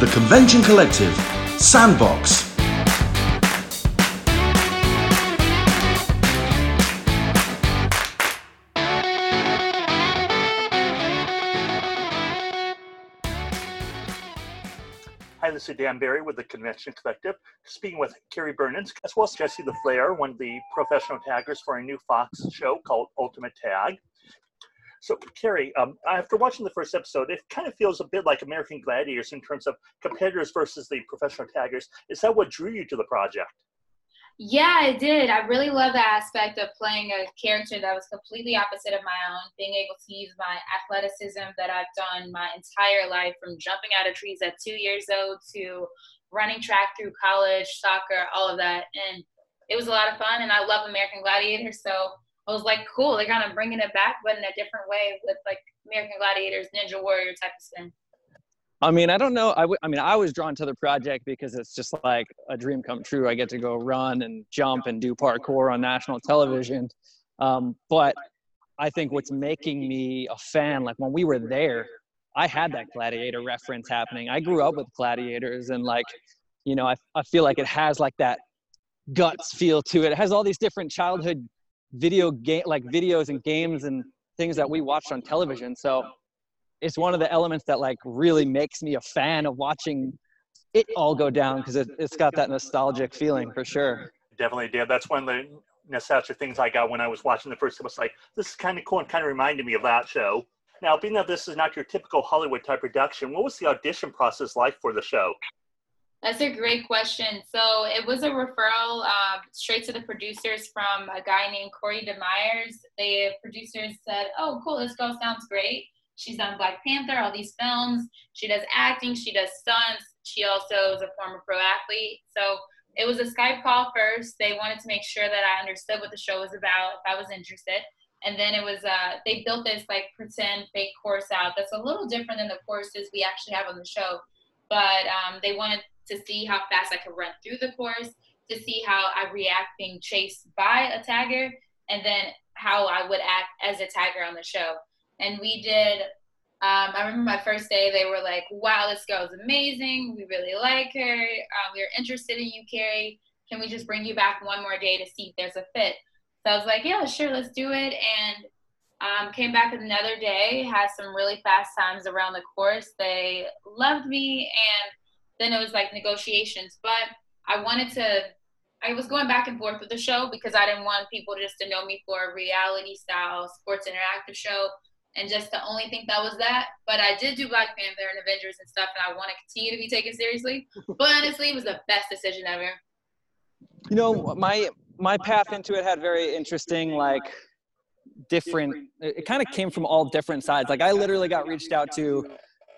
The Convention Collective, Sandbox. Hi, this is Dan Barry with the Convention Collective, speaking with Carrie Bernans, as well as Jesse LaFlair, one of the professional taggers for a new Fox show called Ultimate Tag. So, Carrie, um, after watching the first episode, it kind of feels a bit like American Gladiators in terms of competitors versus the professional taggers. Is that what drew you to the project? Yeah, it did. I really love the aspect of playing a character that was completely opposite of my own, being able to use my athleticism that I've done my entire life from jumping out of trees at two years old to running track through college, soccer, all of that. And it was a lot of fun, and I love American Gladiator. So I was like, cool, they're kind of bringing it back, but in a different way with like American Gladiators, Ninja Warrior type of thing. I mean, I don't know. I, w- I mean, I was drawn to the project because it's just like a dream come true. I get to go run and jump and do parkour on national television. Um, but I think what's making me a fan, like when we were there, I had that gladiator reference happening. I grew up with gladiators and like, you know, I, I feel like it has like that guts feel to it. It has all these different childhood video game, like videos and games and things that we watched on television. So it's one of the elements that like really makes me a fan of watching it all go down because it, it's got that nostalgic feeling for sure. Definitely did. That's one of the nostalgic things I got when I was watching the first. It was like, this is kind of cool and kind of reminded me of that show. Now, being that this is not your typical Hollywood type production, what was the audition process like for the show? That's a great question. So it was a referral uh, straight to the producers from a guy named Corey DeMeyers. The producers said, "Oh, cool, this girl sounds great. She's done Black Panther, all these films. She does acting. She does stunts. She also is a former pro athlete. So it was a Skype call first. They wanted to make sure that I understood what the show was about, if I was interested. And then it was uh, they built this like pretend fake course out that's a little different than the courses we actually have on the show. But um, they wanted to see how fast I could run through the course, to see how I react being chased by a tagger, and then how I would act as a tagger on the show and we did. Um, I remember my first day, they were like, wow, this girl is amazing. We really like her. Uh, we are interested in you, Carrie. Can we just bring you back one more day to see if there's a fit? So I was like, yeah, sure, let's do it. And um, came back another day, had some really fast times around the course. They loved me. And then it was like negotiations. But I wanted to, I was going back and forth with the show because I didn't want people just to know me for a reality style sports interactive show and just to only think that was that. But I did do Black Panther and Avengers and stuff, and I want to continue to be taken seriously. But honestly, it was the best decision ever. You know, my my path into it had very interesting, like different. It kind of came from all different sides. Like I literally got reached out to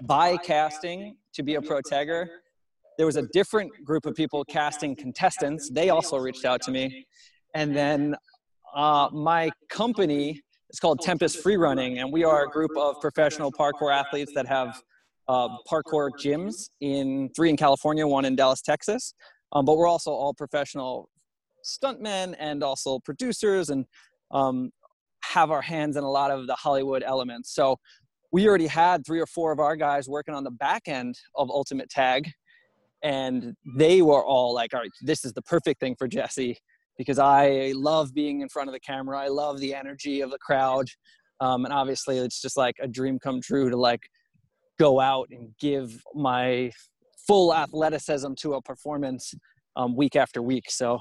by casting to be a pro tagger. There was a different group of people casting contestants. They also reached out to me, and then uh, my company it's called Tempest Free Running, and we are a group of professional parkour athletes that have uh, parkour gyms in three in California, one in Dallas, Texas. Um, but we're also all professional stuntmen and also producers, and um, have our hands in a lot of the Hollywood elements. So we already had three or four of our guys working on the back end of Ultimate Tag, and they were all like, "All right, this is the perfect thing for Jesse." because I love being in front of the camera. I love the energy of the crowd. Um, and obviously it's just like a dream come true to like go out and give my full athleticism to a performance um, week after week. So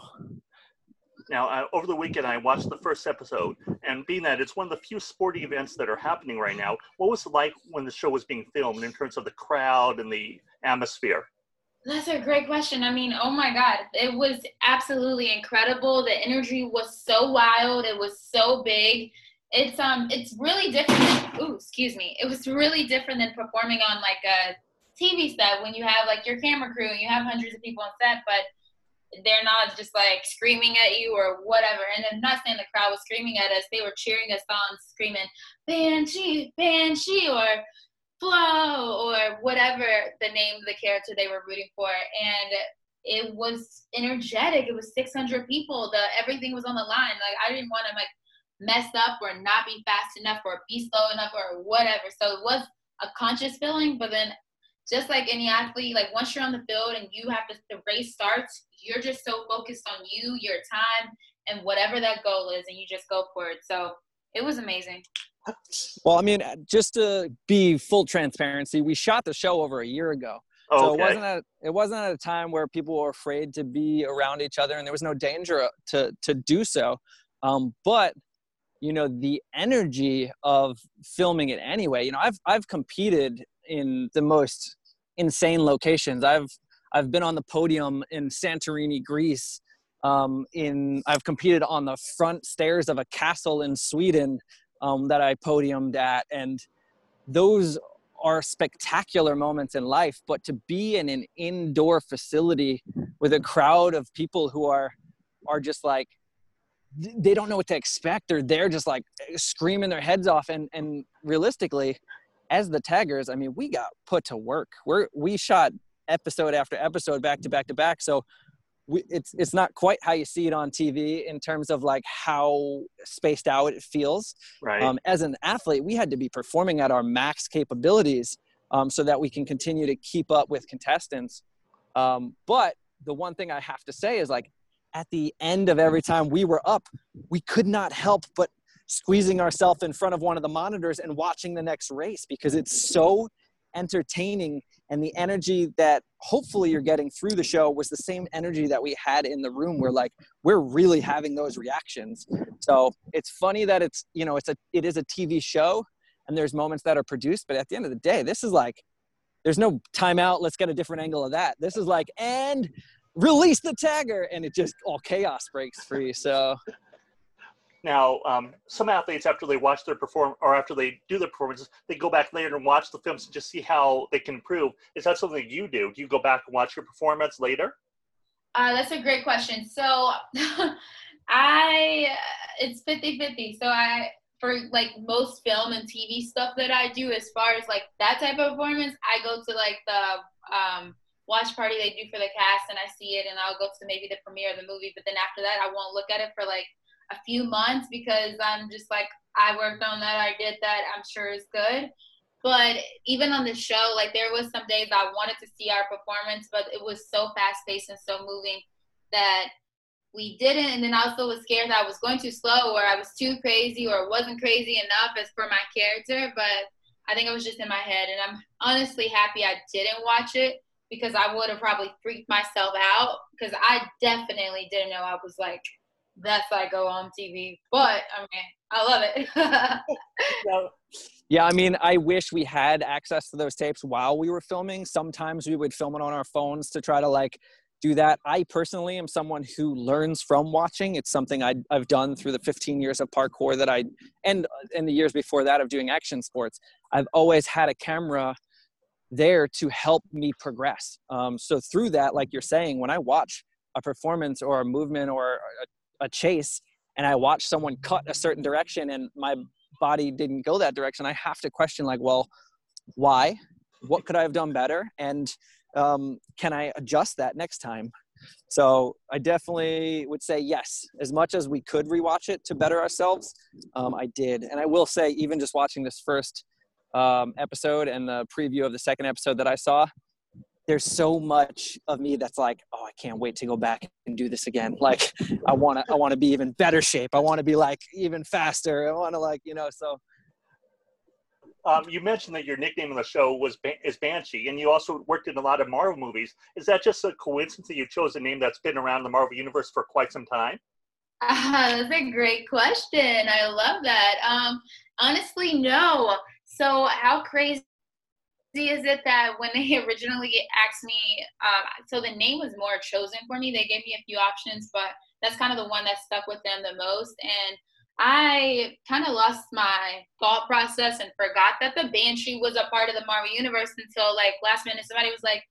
now uh, over the weekend I watched the first episode, and being that it's one of the few sporting events that are happening right now, what was it like when the show was being filmed in terms of the crowd and the atmosphere? That's a great question. I mean, oh my God, it was absolutely incredible. The energy was so wild. It was so big. It's um, it's really different. Ooh, excuse me. It was really different than performing on like a TV set when you have like your camera crew and you have hundreds of people on set, but they're not just like screaming at you or whatever. And I'm not saying the crowd was screaming at us; they were cheering us on, screaming "Banshee, Banshee," or Flo or whatever the name of the character they were rooting for. And it was energetic. It was 600 people. The everything was on the line. Like I didn't want to like mess up or not be fast enough or be slow enough or whatever. So it was a conscious feeling, but then just like any athlete, like once you're on the field and you have to, the race starts, you're just so focused on you, your time, and whatever that goal is, and you just go for it. So it was amazing. Well, I mean, just to be full transparency, we shot the show over a year ago. So okay. it wasn't at it wasn't at a time where people were afraid to be around each other, and there was no danger to to do so. Um, but you know, the energy of filming it anyway. You know, I've I've competed in the most insane locations. I've I've been on the podium in Santorini, Greece. Um, in I've competed on the front stairs of a castle in Sweden um, that I podiumed at, and those are spectacular moments in life. But to be in an indoor facility with a crowd of people who are are just like they don't know what to expect. They're there just like screaming their heads off. And and realistically, as the taggers, I mean, we got put to work. We're we shot episode after episode back to back to back. So we, it's it's not quite how you see it on TV in terms of like how spaced out it feels. right. Um, as an athlete, we had to be performing at our max capabilities um, so that we can continue to keep up with contestants. Um, but the one thing I have to say is like at the end of every time we were up, we could not help but squeezing ourselves in front of one of the monitors and watching the next race because it's so entertaining and the energy that hopefully you're getting through the show was the same energy that we had in the room. Where like we're really having those reactions. So it's funny that it's you know it's a it is a tv show and there's moments that are produced but at the end of the day this is like there's no timeout let's get a different angle of that. This is like and release the tagger and it just all chaos breaks free. So Now, um, some athletes, after they watch their perform or after they do their performances, they go back later and watch the films to just see how they can improve. Is that something you do? Do you go back and watch your performance later? Uh, that's a great question. So I it's 50-50. So I for like most film and TV stuff that I do as far as like that type of performance, I go to like the um watch party they do for the cast and I see it and I'll go to maybe the premiere of the movie, but then after that I won't look at it for like a few months because I'm just like I worked on that, I did that, I'm sure it's good. But even on the show, like there was some days I wanted to see our performance, but it was so fast paced and so moving that we didn't. And then I also was scared that I was going too slow or I was too crazy or wasn't crazy enough as for my character. But I think it was just in my head. And I'm honestly happy I didn't watch it because I would have probably freaked myself out because I definitely didn't know I was like that psycho on TV. But I mean, I love it. No. Yeah, I mean, I wish we had access to those tapes while we were filming. Sometimes we would film it on our phones to try to like do that. I personally am someone who learns from watching. It's something I, I've done through the 15 years of parkour that I, and in the years before that of doing action sports. I've always had a camera there to help me progress. Um, so through that, like you're saying, when I watch a performance or a movement or a, a chase, and I watch someone cut a certain direction and my body didn't go that direction, I have to question like, well, why? What could I have done better? And um, can I adjust that next time? So I definitely would say yes. As much as we could rewatch it to better ourselves, um, I did. And I will say, even just watching this first um, episode and the preview of the second episode that I saw, there's so much of me that's like, oh, I can't wait to go back and do this again. Like, I want to, I want to be even better shape. I want to be like even faster. I want to like, you know, so Um, you mentioned that your nickname on the show was Ban- is Banshee, and you also worked in a lot of Marvel movies. Is that just a coincidence that you chose a name that's been around the Marvel universe for quite some time? Ah, that's a great question. I love that. Um, honestly, no. So, how crazy is it that when they originally asked me, uh, so the name was more chosen for me. They gave me a few options, but that's kind of the one that stuck with them the most. And I kind of lost my thought process and forgot that the Banshee was a part of the Marvel universe until like last minute somebody was like,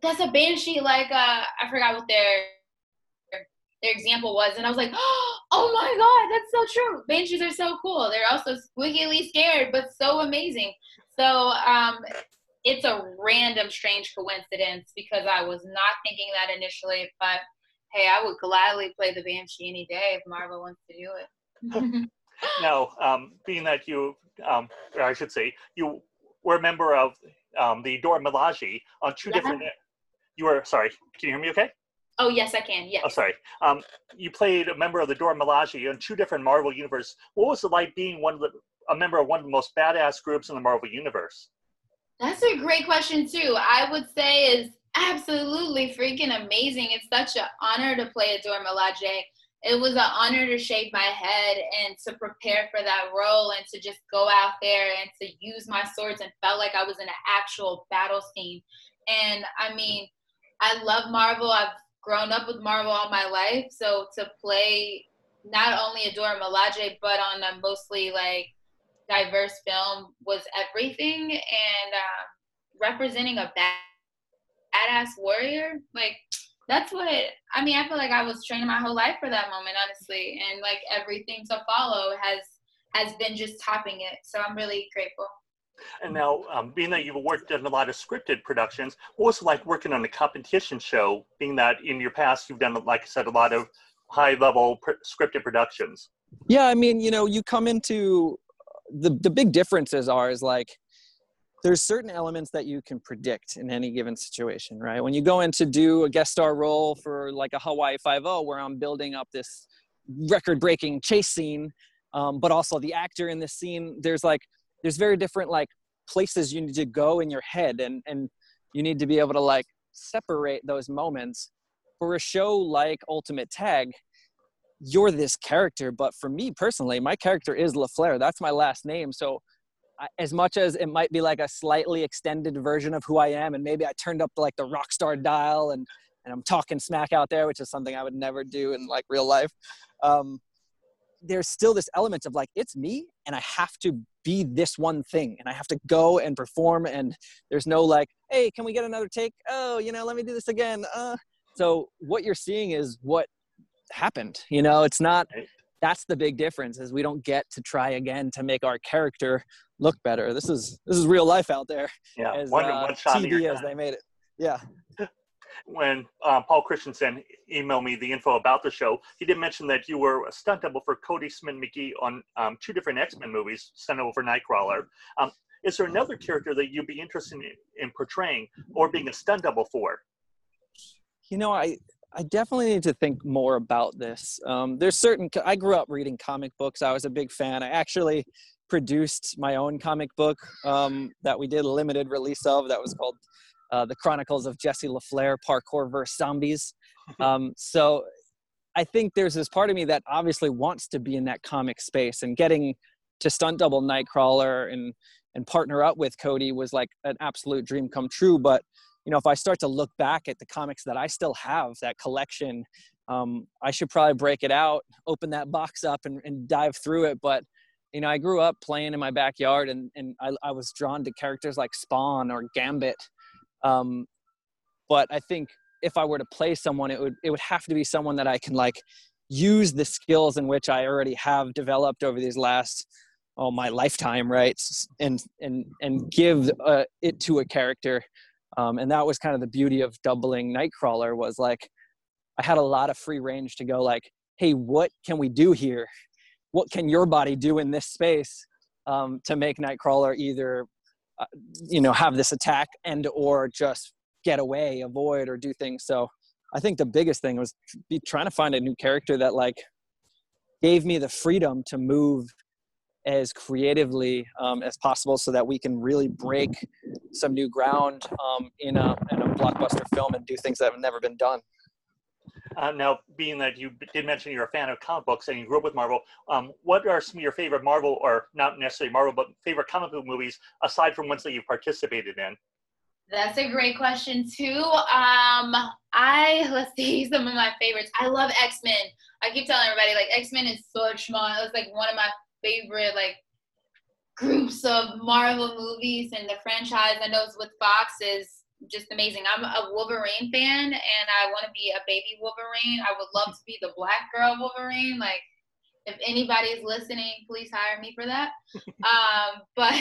"That's a Banshee." Like uh, I forgot what their their example was, and I was like, "Oh my god, that's so true." Banshees are so cool. They're also squeakily scared, but so amazing. So um, it's a random, strange coincidence because I was not thinking that initially, but hey, I would gladly play the Banshee any day if Marvel wants to do it. Now, um, being that you, um, or I should say, you were a member of um, the Dora Milaje on two Yeah. different. You were sorry. Can you hear me? Okay. Oh yes, I can. Yes. Oh, sorry. Um, you played a member of the Dora Milaje in two different Marvel universe. What was it like being one of the a member of one of the most badass groups in the Marvel universe? That's a great question too. I would say is absolutely freaking amazing. It's such an honor to play a Dora Milaje. It was an honor to shave my head and to prepare for that role and to just go out there and to use my swords and felt like I was in an actual battle scene. And I mean, I love Marvel. I've grown up with Marvel all my life. So to play not only a Dora Milaje, but on a mostly like diverse film was everything. And um, representing a bad, badass warrior, like that's what I mean. I feel like I was training my whole life for that moment, honestly, and like everything to follow has has been just topping it. So I'm really grateful. And now, um, being that you've worked in a lot of scripted productions, what was it like working on a competition show? Being that in your past you've done, like I said, a lot of high-level pr- scripted productions. Yeah, I mean, you know, you come into the the big differences are is like there's certain elements that you can predict in any given situation, right? When you go in to do a guest star role for like a Hawaii Five O, where I'm building up this record-breaking chase scene, um, but also the actor in this scene, there's like there's very different like places you need to go in your head, and and you need to be able to like separate those moments. For a show like Ultimate Tag, you're this character but for me personally my character is LaFlair. That's my last name. So I, as much as it might be like a slightly extended version of who i am and maybe i turned up like the rock star dial and and i'm talking smack out there which is something i would never do in like real life um, there's still this element of like it's me and i have to be this one thing and i have to go and perform and there's no like hey can we get another take? Oh you know let me do this again. Uh. so what you're seeing is what happened you know? It's not that's the big difference is we don't get to try again to make our character look better. This is this is real life out there Yeah, as one, uh, tv as they made it. Yeah. When um, Paul Christensen emailed me the info about the show, he did mention that you were a stunt double for Kodi Smit-McPhee on um, two different X Men movies, stunt double for Nightcrawler. Um, is there another character that you'd be interested in, in portraying or being a stunt double for? you know i i definitely need to think more about this um, there's certain i grew up reading comic books i was a big fan i actually produced my own comic book um, that we did a limited release of that was called uh, the chronicles of jesse LaFlair parkour versus zombies um, so i think there's this part of me that obviously wants to be in that comic space and getting to stunt double nightcrawler and and partner up with Kodi was like an absolute dream come true but you know, if I start to look back at the comics that I still have, that collection, um, I should probably break it out, open that box up, and, and dive through it. But you know, I grew up playing in my backyard, and and I, I was drawn to characters like Spawn or Gambit. Um, but I think if I were to play someone, it would it would have to be someone that I can like use the skills in which I already have developed over these last oh my lifetime, right? And and and give uh, it to a character um, and that was kind of the beauty of doubling nightcrawler was like i had a lot of free range to go like hey what can we do here? What can your body do in this space um, to make nightcrawler either uh, you know have this attack and or just get away avoid or do things? So i think the biggest thing was be trying to find a new character that like gave me the freedom to move as creatively um, as possible so that we can really break some new ground um, in, a, in a blockbuster film and do things that have never been done. Uh, now, being that you did mention you're a fan of comic books and you grew up with Marvel, um, what are some of your favorite Marvel, or not necessarily Marvel, but favorite comic book movies aside from ones that you've participated in? That's a great question too. Um, I let's see some of my favorites. I love X Men. I keep telling everybody like X Men is such my. It's like one of my favorite like groups of Marvel movies and the franchise. I know it's with Fox is just amazing. I'm a Wolverine fan and I want to be a baby Wolverine. I would love to be the black girl Wolverine. Like if anybody's listening, please hire me for that. um, but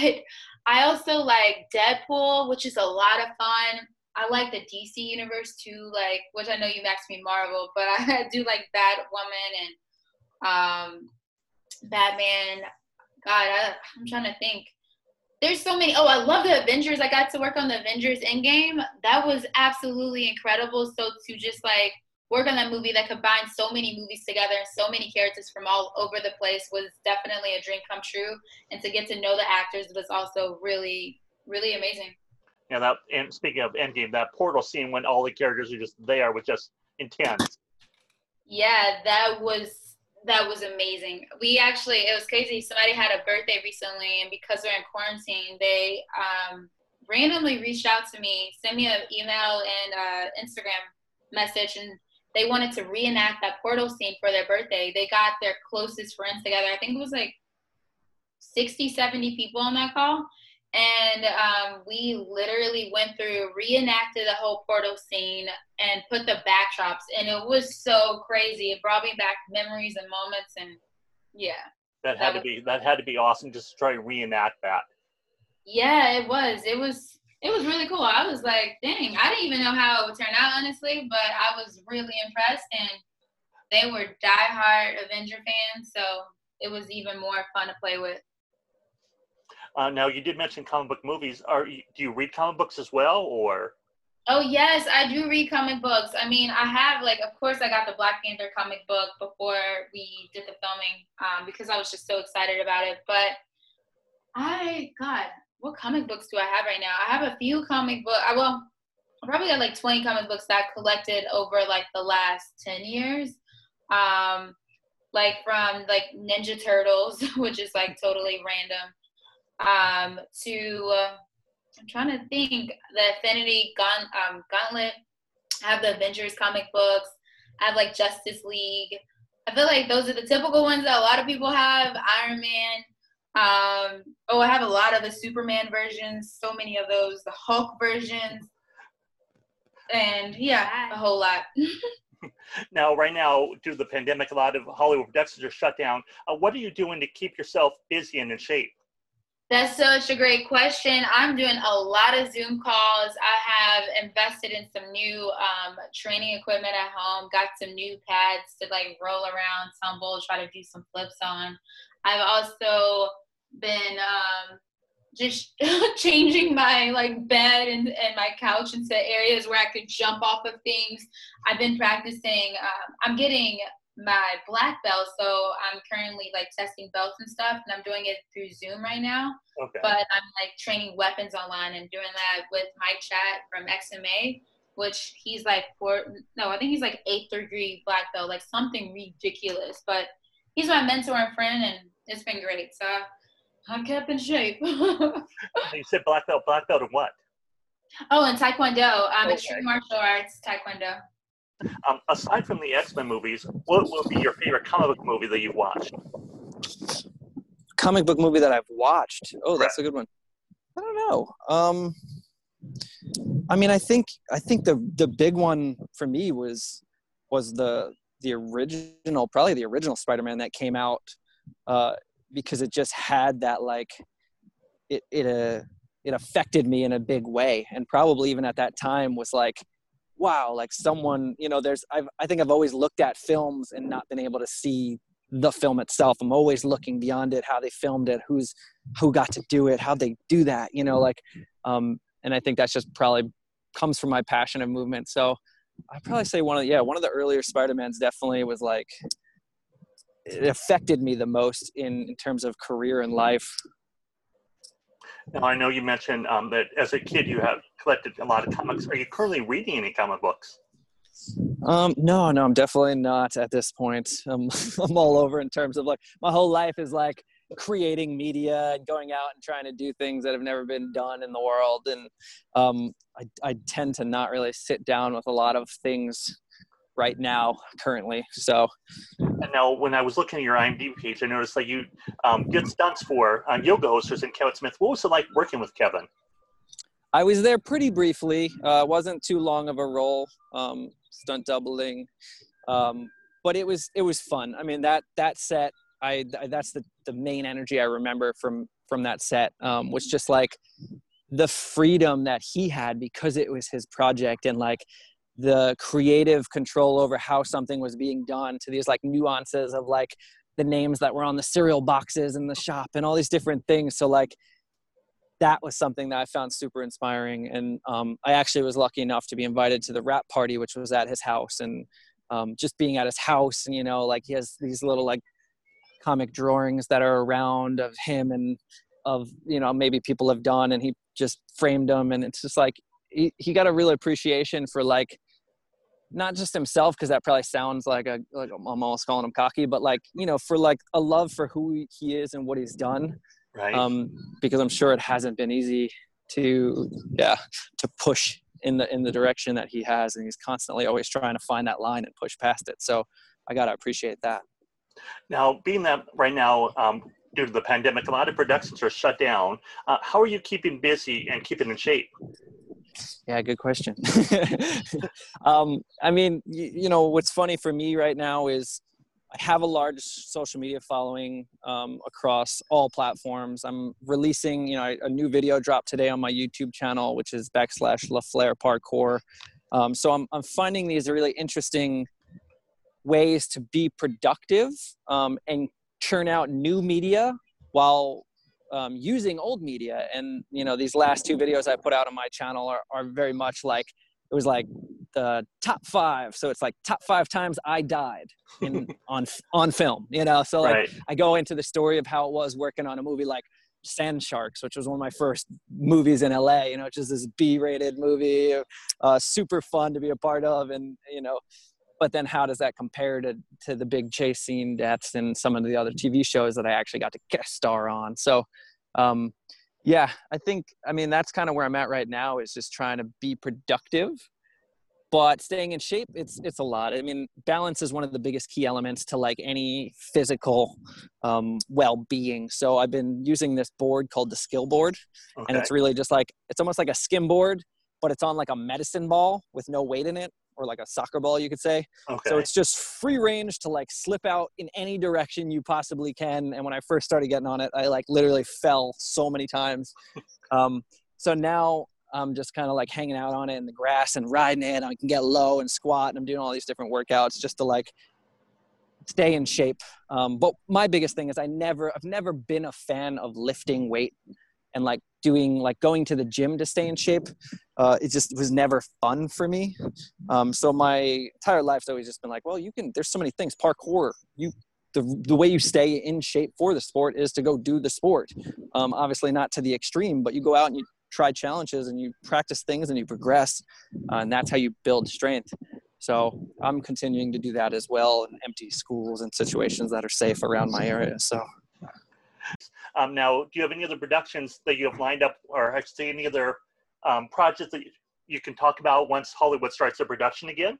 I also like Deadpool, which is a lot of fun. I like the DC universe too, like which I know you asked me Marvel, but I do like Batwoman and um, Batman. God, I, I'm trying to think. there's so many. Oh, I love the Avengers. I got to work on the Avengers Endgame. That was absolutely incredible. So to just like work on that movie that combined so many movies together and so many characters from all over the place was definitely a dream come true. And to get to know the actors was also really, really amazing. Yeah, that and speaking of Endgame, that portal scene when all the characters are just there was just intense. Yeah, that was that was amazing. We actually it was crazy. Somebody had a birthday recently, and because they're in quarantine, they um, randomly reached out to me, sent me an email and uh, Instagram message, and they wanted to reenact that portal scene for their birthday. They got their closest friends together. I think it was like 60, 70 people on that call and um, we literally went through reenacted the whole portal scene and put the backdrops and it was so crazy. It brought me back memories and moments and yeah. That had that to was, be that had to be awesome just to try to reenact that. Yeah it was. It was it was really cool. I was like dang i didn't even know how it would turn out honestly but i was really impressed and they were diehard avenger fans so it was even more fun to play with uh, now, you did mention comic book movies. Are you, do you read comic books as well, or? Oh yes, I do read comic books. I mean, I have like, of course, I got the Black Panther comic book before we did the filming um, because I was just so excited about it. But I, God, what comic books do I have right now? I have a few comic book. I will I probably got like 20 comic books that I collected over like the last 10 years. Um, like from like Ninja Turtles, which is like totally random um, to uh, I'm trying to think the Infinity Gun um, Gauntlet. I have the Avengers comic books. I have like Justice League. I feel like those are the typical ones that a lot of people have. Iron Man. Um, oh, I have a lot of the Superman versions. So many of those. The Hulk versions. And yeah, a whole lot. now, right now, due to the pandemic, a lot of Hollywood productions are shut down. Uh, what are you doing to keep yourself busy and in shape? That's such a great question. I'm doing a lot of Zoom calls. I have invested in some new um, training equipment at home, got some new pads to like roll around, tumble, try to do some flips on. I've also been um, just changing my like bed and, and my couch into areas where I could jump off of things. I've been practicing. Um, I'm getting my black belt. So I'm currently like testing belts and stuff, and I'm doing it through Zoom right now. Okay. But I'm like training weapons online and doing that with Mike Chat from XMA, which he's like four. No, I think he's like eighth degree black belt, like something ridiculous. But he's my mentor and friend, and it's been great. So I'm kept in shape. you said black belt, black belt, and what? Oh, and Taekwondo. Um, okay. extreme martial arts, Taekwondo. Um, aside from the X Men movies, what will be your favorite comic book movie that you've watched? Comic book movie that I've watched. Oh, that's a good one. I don't know. Um, I mean, I think I think the the big one for me was was the the original, probably the original Spider-Man that came out, uh, because it just had that like it it uh, it affected me in a big way, and probably even at that time was like wow like someone you know there's I've, i think i've always looked at films and not been able to see the film itself. I'm always looking beyond it how they filmed it who's who got to do it how they do that you know like um and i think that's just probably comes from my passion of movement. So i probably say one of the, yeah one of the earlier spider-mans definitely was like it affected me the most in, in terms of career and life now, I know you mentioned um, that as a kid you have collected a lot of comics. Are you currently reading any comic books? Um, no, no, I'm definitely not at this point. I'm, I'm all over in terms of like my whole life is like creating media and going out and trying to do things that have never been done in the world. And um, I, I tend to not really sit down with a lot of things right now currently. So and now when I was looking at your IMDb page, I noticed that you um, did stunts for uh, Yoga Hosers and Kevin Smith. What was it like working with Kevin? I was there pretty briefly. Uh, wasn't too long of a role, um, stunt doubling, um, but it was it was fun. I mean that that set, I, I that's the the main energy I remember from from that set um, was just like the freedom that he had because it was his project and like the creative control over how something was being done to these like nuances of like the names that were on the cereal boxes in the shop and all these different things so like that was something that I found super inspiring. And um, I actually was lucky enough to be invited to the wrap party, which was at his house. And um, just being at his house, and you know, like he has these little like comic drawings that are around of him and of you know maybe people have done, and he just framed them, and it's just like he, he got a real appreciation for like not just himself because that probably sounds like a like I'm almost calling him cocky, but like you know for like a love for who he is and what he's done Right. um, because I'm sure it hasn't been easy to yeah to push in the in the direction that he has, and he's constantly always trying to find that line and push past it. So I gotta appreciate that. now, being that right now, um, due to the pandemic, a lot of productions are shut down. Uh, how are you keeping busy and keeping in shape? Yeah, good question. um, I mean, you, you know, what's funny for me right now is I have a large social media following um, across all platforms. I'm releasing, you know, a new video dropped today on my YouTube channel, which is backslash LaFlair Parkour. Um, so I'm, I'm finding these really interesting ways to be productive um, and churn out new media while um, using old media. And you know, these last two videos I put out on my channel are, are very much like it was like the top five. So it's like top five times I died in on on film. You know, so like Right. I go into the story of how it was working on a movie like Sand Sharks, which was one of my first movies in LA. You know, just this B-rated movie, uh, super fun to be a part of, and you know. But then, how does that compare to to the big chase scene deaths and some of the other TV shows that I actually got to guest star on? So, um, yeah, I think I mean that's kind of where I'm at right now is just trying to be productive, but staying in shape. It's it's a lot. I mean, balance is one of the biggest key elements to like any physical um, well-being. So I've been using this board called the Skill Board, and it's really just like it's almost like a skim board, but it's on like a medicine ball with no weight in it, or like a soccer ball, you could say. Okay. So it's just free range to like slip out in any direction you possibly can. And when I first started getting on it, I like literally fell so many times. Um, so now I'm just kind of like hanging out on it in the grass and riding it. I can get low and squat, and I'm doing all these different workouts just to like stay in shape. Um, but my biggest thing is I never, I've never been a fan of lifting weight and like doing like going to the gym to stay in shape. Uh, it just was never fun for me. Um, so my entire life's always just been like, well, you can. There's so many things. Parkour. You the the way you stay in shape for the sport is to go do the sport. Um, obviously not to the extreme, but you go out and you try challenges and you practice things and you progress, uh, and that's how you build strength. So I'm continuing to do that as well in empty schools and situations that are safe around my area. So Um, now, do you have any other productions that you have lined up, or I should say, any other um, projects that you can talk about once Hollywood starts their production again?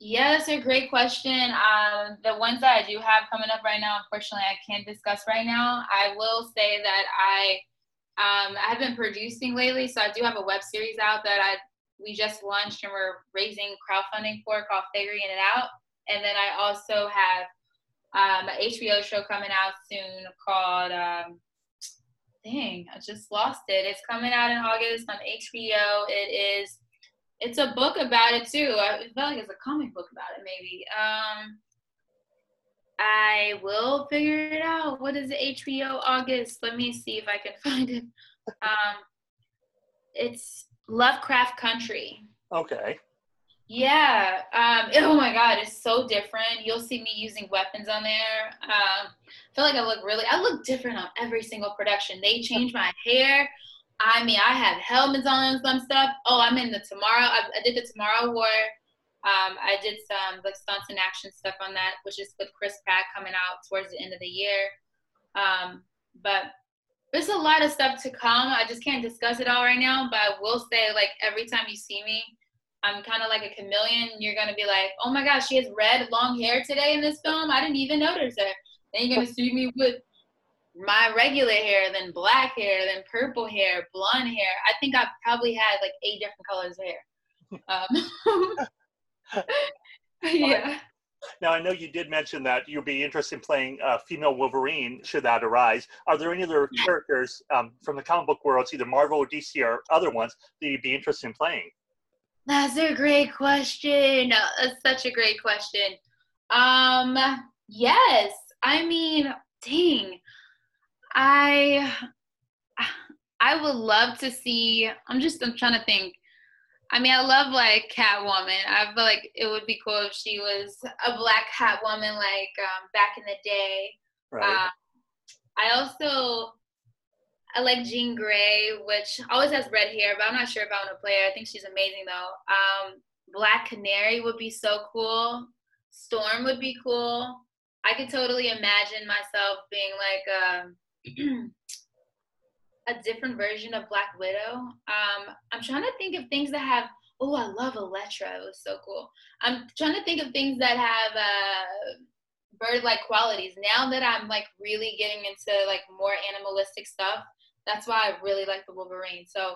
Yeah, a great question. Um, the ones that I do have coming up right now, unfortunately, I can't discuss right now. I will say that I um, I have been producing lately, so I do have a web series out that I we just launched and we're raising crowdfunding for called Figuring It Out. And then I also have um, an HBO show coming out soon called um, dang, I just lost it. It's coming out in August on HBO. It is it's a book about it too. I feel like it's a comic book about it, maybe. Um, I will figure it out. What is it? HBO August? Let me see if I can find it. Um, it's Lovecraft Country. Okay. Yeah. Um, oh my God, it's so different. You'll see me using weapons on there. Um, I feel like I look really, I look different on every single production. They change my hair. I mean, I have helmets on and some stuff. Oh, I'm in the Tomorrow. I, I did the Tomorrow War. Um, I did some like stunts and action stuff on that, which is with Chris Pratt coming out towards the end of the year. Um, but there's a lot of stuff to come. I just can't discuss it all right now. But I will say, like every time you see me, I'm kind of like a chameleon. You're gonna be like, oh my gosh, she has red long hair today in this film. I didn't even notice her. Then you're gonna see me with my regular hair, then black hair, then purple hair, blonde hair. I think I've probably had like eight different colors of hair. Um, yeah. Now, I know you did mention that you'd be interested in playing uh, female Wolverine should that arise. Are there any other characters um, from the comic book worlds, either Marvel or DC or other ones, that you'd be interested in playing? That's a great question. Uh, That's such a great question. Um, yes. I mean, dang. I I would love to see. I'm just. I'm trying to think. I mean, I love like Catwoman. I feel like it would be cool if she was a black Catwoman, like um, back in the day. Right. Uh, I also I like Jean Grey, which always has red hair, but I'm not sure if I want to play her. I think she's amazing though. Um, Black Canary would be so cool. Storm would be cool. I could totally imagine myself being like um, a, a different version of Black Widow. Um, I'm trying to think of things that have. Oh, I love Elektra. It was so cool. I'm trying to think of things that have uh, bird-like qualities. Now that I'm like really getting into like more animalistic stuff, that's why I really like the Wolverine. So,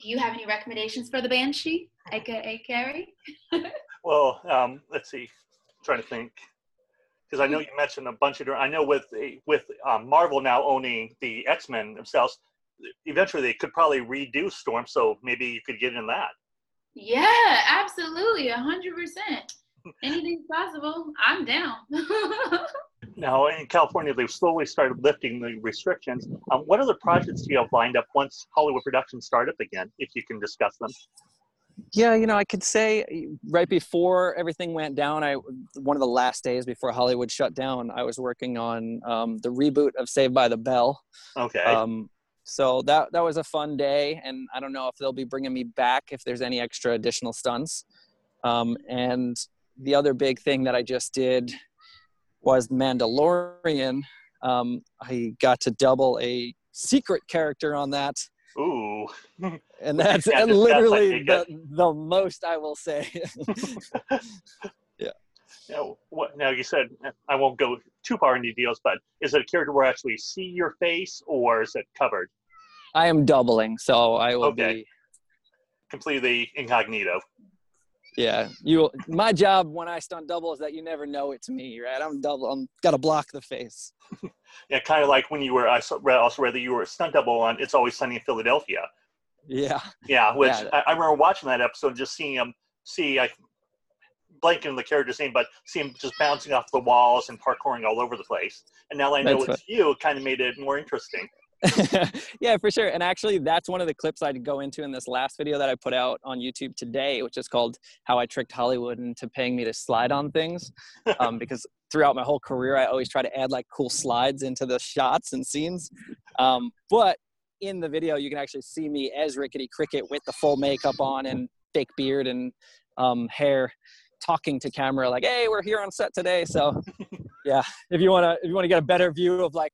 do you have any recommendations for the Banshee, aka Carrie? Well, um, let's see. I'm trying to think, because I know you mentioned a bunch of. I know with with um, Marvel now owning the X Men themselves, eventually they could probably redo Storm, so maybe you could get in that. Yeah, absolutely, a hundred percent. Anything's possible. I'm down. Now in California, they've slowly started lifting the restrictions. Um, what other projects do you have lined up once Hollywood productions start up again, if you can discuss them? Yeah, you know, I could say right before everything went down, I one of the last days before Hollywood shut down, I was working on um, the reboot of Saved by the Bell. Okay. Um, so that that was a fun day, and I don't know if they'll be bringing me back if there's any extra additional stunts. Um, and the other big thing that I just did was Mandalorian. Um, I got to double a secret character on that, Ooh. and that's and that's literally the, the most I will say. Yeah. Now, what, now you said I won't go too far into details, but is it a character where I actually see your face, or is it covered I am doubling, so I will Okay. be. completely incognito? Yeah, you. My job when I stunt double is that you never know it's me, right? I'm double. I'm gotta block the face. Yeah, kind of like when you were. I read- also read that you were a stunt double on "It's Always Sunny in Philadelphia." Yeah, Yeah, which Yeah. I, I remember watching that episode, and just seeing him see I blanking on the character's name, but see him just bouncing off the walls and parkouring all over the place. And now I know That's it's you, kind of made it more interesting. yeah, for sure. And actually, that's one of the clips I'd go into in this last video that I put out on YouTube today, which is called "How I Tricked Hollywood into Paying Me to Slide on Things." Um, because throughout my whole career, I always try to add like cool slides into the shots and scenes. Um, but in the video, you can actually see me as Rickety Cricket with the full makeup on and fake beard and um, hair, talking to camera like, "Hey, we're here on set today." So, yeah, if you wanna if you wanna get a better view of like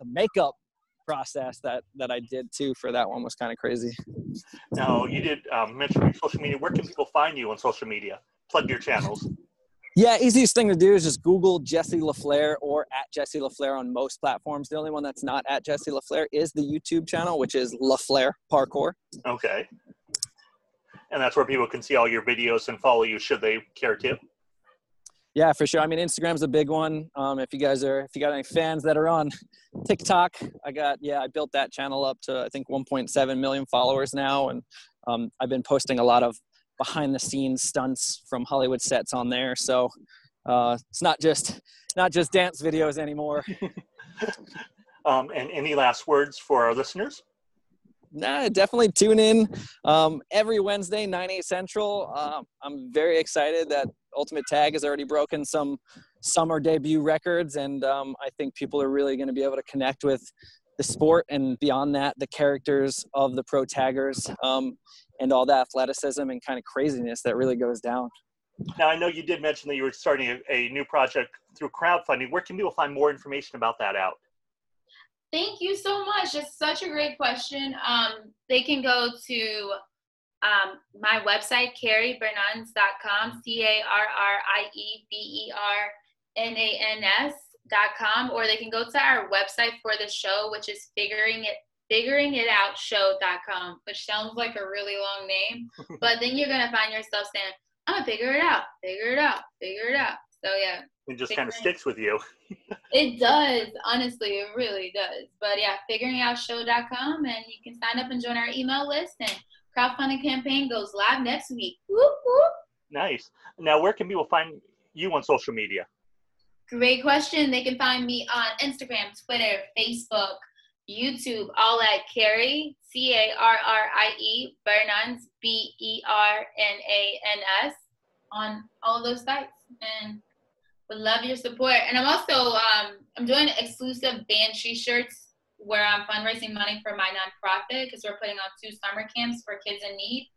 the makeup process that that I did too for that one was kind of crazy. Now, you did um, mention your social media. Where can people find you on social media? Plug your channels. Yeah, easiest thing to do is just Google Jesse LaFlair or at Jesse LaFlair on most platforms. The only one that's not at Jesse LaFlair is the YouTube channel, which is LaFlair Parkour. Okay. And that's where people can see all your videos and follow you should they care to. Yeah, for sure. I mean, Instagram's a big one. Um, if you guys are, if you got any fans that are on TikTok, I got, yeah, I built that channel up to I think 1.7 million followers now, and um, I've been posting a lot of behind the scenes stunts from Hollywood sets on there. So uh, it's not just not just dance videos anymore. Um, and any last words for our listeners? Nah, definitely tune in um, every Wednesday, 9 8 Central. Um, I'm very excited that Ultimate Tag has already broken some summer debut records, and um, I think people are really going to be able to connect with the sport and beyond that, the characters of the pro taggers um, and all the athleticism and kind of craziness that really goes down. Now, I know you did mention that you were starting a, a new project through crowdfunding. Where can people find more information about that out? Thank you so much. It's such a great question. Um, they can go to um, my website, carriebernans.com, C A R R I E B E R N A N S.com, or they can go to our website for the show, which is figuring it figuringitoutshow.com, which sounds like a really long name, but then you're gonna find yourself saying, "I'm gonna figure it out, figure it out, figure it out." So yeah, It just kind of sticks with you. it does, honestly, it really does. But yeah, figuringoutshow.com and you can sign up and join our email list and crowdfunding campaign goes live next week. Whoop, whoop. Nice. Now, where can people find you on social media? Great question. They can find me on Instagram, Twitter, Facebook, YouTube, all at Carrie, C A R R I E, Bernans, B E R N A N S, on all of those sites. And would love your support. And I'm also um, I'm doing exclusive Banshee shirts where I'm fundraising money for my nonprofit because we're putting on two summer camps for kids in need.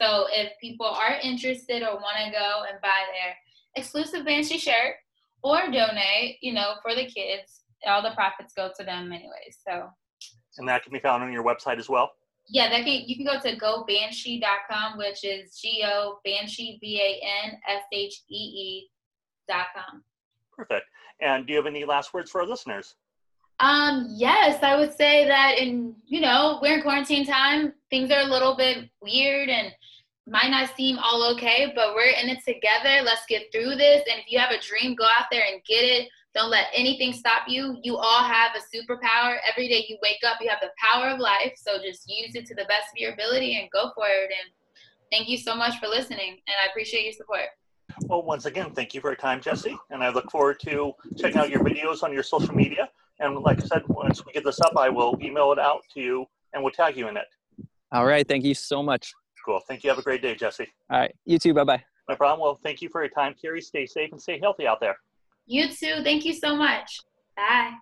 So if people are interested or want to go and buy their exclusive Banshee shirt or donate, you know, for the kids, all the profits go to them anyways. So And that can be found on your website as well. yeah, that can you can go to gobanshee.com, which is G O Banshee B A N S H E E dot com. Perfect. And do you have any last words for our listeners? Um, yes, I would say that in you know, we're in quarantine time, things are a little bit weird and might not seem all okay, but we're in it together. Let's get through this. And if you have a dream, go out there and get it. Don't let anything stop you. You all have a superpower. Every day you wake up, you have the power of life. So just use it to the best of your ability and go for it. And thank you so much for listening. And I appreciate your support. Well, once again, thank you for your time, Jesse. And I look forward to checking out your videos on your social media. And like I said, once we get this up, I will email it out to you and we'll tag you in it. All right. Thank you so much. Cool. Thank you. Have a great day, Jesse. All right. You too. Bye bye. No problem. Well, thank you for your time, Carrie. Stay safe and stay healthy out there. You too. Thank you so much. Bye.